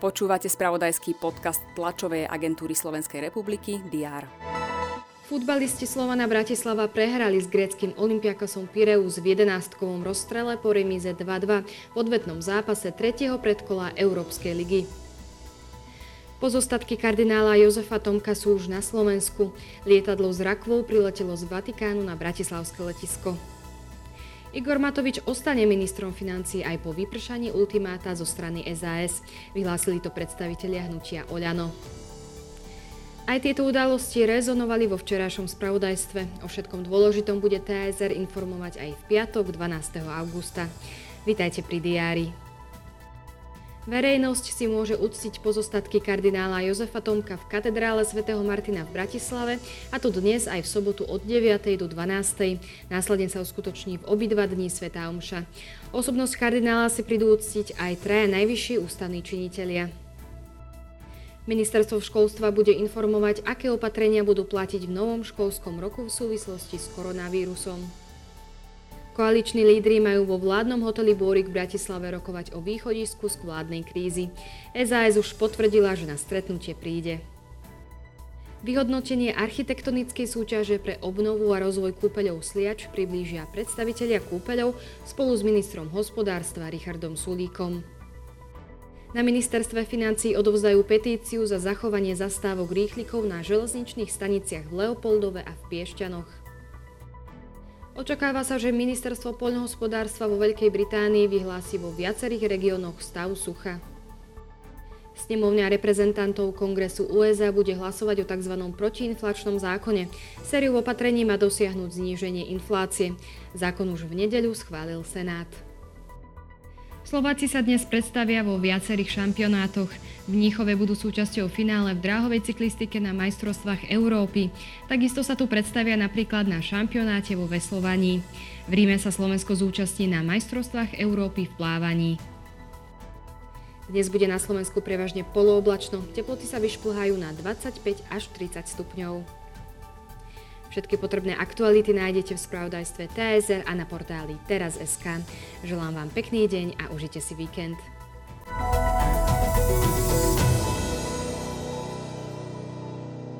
Počúvate spravodajský podcast tlačovej agentúry Slovenskej republiky DR. Futbalisti Slovana Bratislava prehrali s gréckým Olympiakosom Pireus v 11-kovom rozstrele po remíze 2-2 v odvetnom zápase 3. predkola Európskej ligy. Pozostatky kardinála Jozefa Tomka sú už na Slovensku. Lietadlo z Rakvou priletelo z Vatikánu na Bratislavské letisko. Igor Matovič ostane ministrom financí aj po vypršaní ultimáta zo strany SAS. Vyhlásili to predstavitelia hnutia Oľano. Aj tieto udalosti rezonovali vo včerajšom spravodajstve. O všetkom dôležitom bude TSR informovať aj v piatok 12. augusta. Vítajte pri diári. Verejnosť si môže uctiť pozostatky kardinála Jozefa Tomka v katedrále svätého Martina v Bratislave a to dnes aj v sobotu od 9. do 12. Následne sa uskutoční v obidva dní Svetá Omša. Osobnosť kardinála si prídu uctiť aj traja najvyšší ústavní činitelia. Ministerstvo školstva bude informovať, aké opatrenia budú platiť v novom školskom roku v súvislosti s koronavírusom. Koaliční lídry majú vo vládnom hoteli Bórik v Bratislave rokovať o východisku z vládnej krízy. SAS už potvrdila, že na stretnutie príde. Vyhodnotenie architektonickej súťaže pre obnovu a rozvoj kúpeľov Sliač priblížia predstavitelia kúpeľov spolu s ministrom hospodárstva Richardom Sulíkom. Na ministerstve financí odovzdajú petíciu za zachovanie zastávok rýchlikov na železničných staniciach v Leopoldove a v Piešťanoch. Očakáva sa, že ministerstvo poľnohospodárstva vo Veľkej Británii vyhlási vo viacerých regiónoch stav sucha. Snemovňa reprezentantov Kongresu USA bude hlasovať o tzv. protiinflačnom zákone. Sériu opatrení má dosiahnuť zníženie inflácie. Zákon už v nedeľu schválil Senát. Slováci sa dnes predstavia vo viacerých šampionátoch. V Níchove budú súčasťou finále v dráhovej cyklistike na majstrovstvách Európy. Takisto sa tu predstavia napríklad na šampionáte vo veslovaní. V Ríme sa Slovensko zúčastní na majstrovstvách Európy v plávaní. Dnes bude na Slovensku prevažne polooblačno, teploty sa vyšplhajú na 25 až 30 stupňov. Všetky potrebné aktuality nájdete v spravodajstve TSR a na portáli teraz.sk. Želám vám pekný deň a užite si víkend. thank you